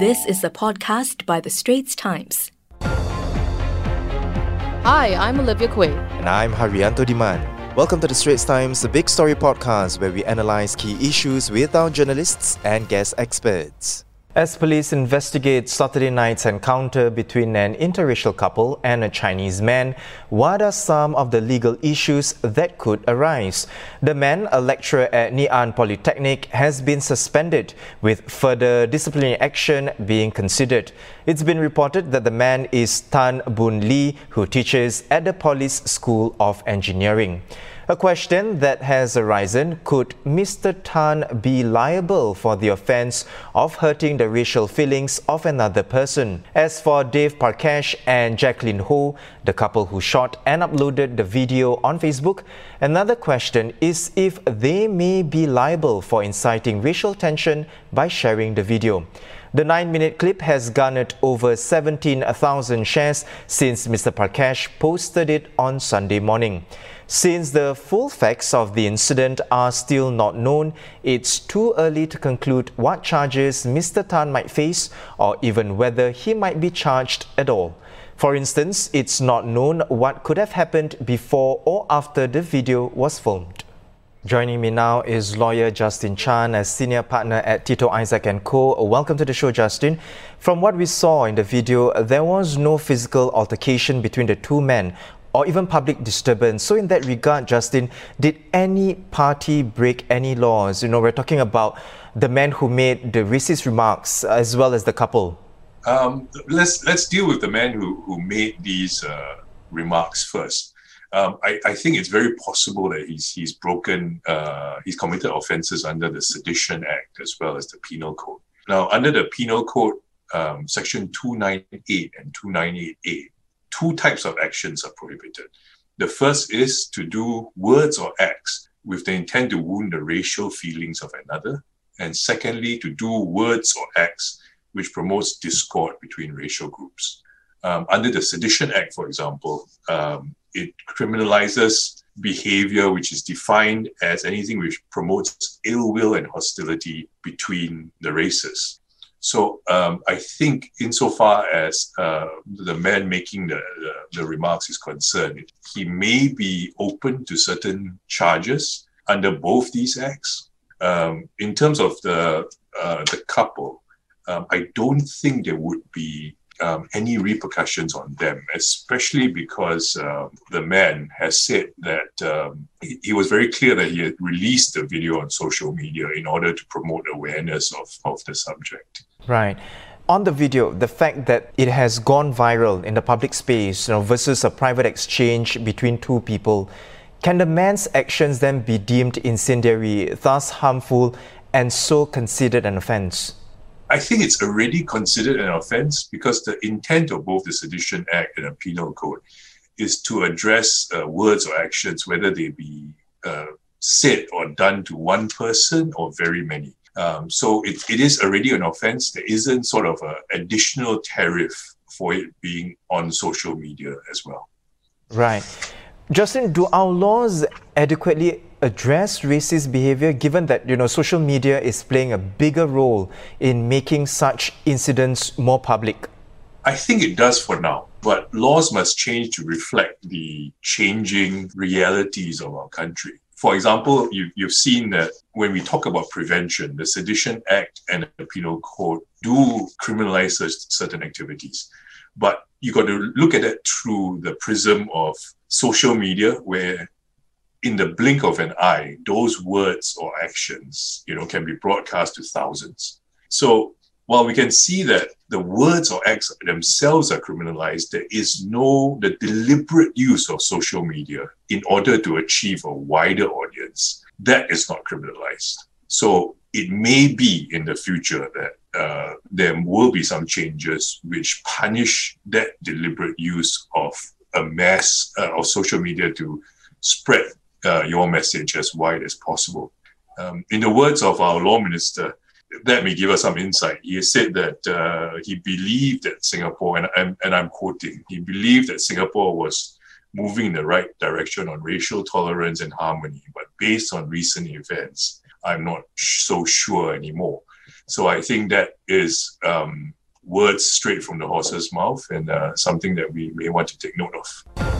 This is a podcast by The Straits Times. Hi, I'm Olivia Quay. And I'm Hairianto Diman. Welcome to The Straits Times, the big story podcast where we analyze key issues with our journalists and guest experts. As police investigate Saturday night's encounter between an interracial couple and a Chinese man, what are some of the legal issues that could arise? The man, a lecturer at Ann Polytechnic, has been suspended, with further disciplinary action being considered. It's been reported that the man is Tan Boon Lee, who teaches at the poly's School of Engineering. A question that has arisen could Mr. Tan be liable for the offence of hurting the racial feelings of another person? As for Dave Parkash and Jacqueline Ho, the couple who shot and uploaded the video on Facebook, another question is if they may be liable for inciting racial tension by sharing the video. The 9 minute clip has garnered over 17,000 shares since Mr. Parkash posted it on Sunday morning. Since the full facts of the incident are still not known, it's too early to conclude what charges Mr. Tan might face or even whether he might be charged at all. For instance, it's not known what could have happened before or after the video was filmed. Joining me now is lawyer Justin Chan, a senior partner at Tito Isaac & Co. Welcome to the show, Justin. From what we saw in the video, there was no physical altercation between the two men or even public disturbance. So, in that regard, Justin, did any party break any laws? You know, we're talking about the man who made the racist remarks as well as the couple. Um, let's let's deal with the man who who made these uh, remarks first. Um, I, I, think it's very possible that he's he's broken uh, he's committed offences under the Sedition Act as well as the Penal Code. Now, under the Penal Code, um, Section 298 and 298A, two types of actions are prohibited. The first is to do words or acts with the intent to wound the racial feelings of another. And secondly, to do words or acts which promotes discord between racial groups. Um, under the Sedition Act, for example, um, it criminalizes behavior which is defined as anything which promotes ill will and hostility between the races. So um, I think, insofar as uh, the man making the, the, the, remarks is concerned, he may be open to certain charges under both these acts. Um, in terms of the uh, the couple, um, I don't think there would be um, any repercussions on them, especially because uh, the man has said that um, he, he, was very clear that he had released the video on social media in order to promote awareness of, of the subject. Right. On the video, the fact that it has gone viral in the public space you know, versus a private exchange between two people, can the man's actions then be deemed incendiary, thus harmful, and so considered an offence? I think it's already considered an offense because the intent of both the Sedition Act and the Penal Code is to address uh, words or actions, whether they be uh, said or done to one person or very many. Um, so it, it is already an offense. There isn't sort of an additional tariff for it being on social media as well. Right. Justin, do our laws adequately address racist behavior given that you know social media is playing a bigger role in making such incidents more public? I think it does for now, but laws must change to reflect the changing realities of our country. For example, you, you've seen that when we talk about prevention, the Sedition Act and the Penal Code do criminalize certain activities. But you got to look at it through the prism of social media, where in the blink of an eye, those words or actions, you know, can be broadcast to thousands. So while we can see that the words or acts themselves are criminalized, there is no the deliberate use of social media in order to achieve a wider audience. That is not criminalized. So it may be in the future that uh, there will be some changes which punish that deliberate use of a mass uh, of social media to spread uh, your message as wide as possible. Um, in the words of our law minister, that may give us some insight. He said that uh, he believed that Singapore, and I'm, and I'm quoting, he believed that Singapore was moving in the right direction on racial tolerance and harmony. But based on recent events, I'm not so sure anymore. So I think that is um, words straight from the horse's mouth and uh, something that we may want to take note of.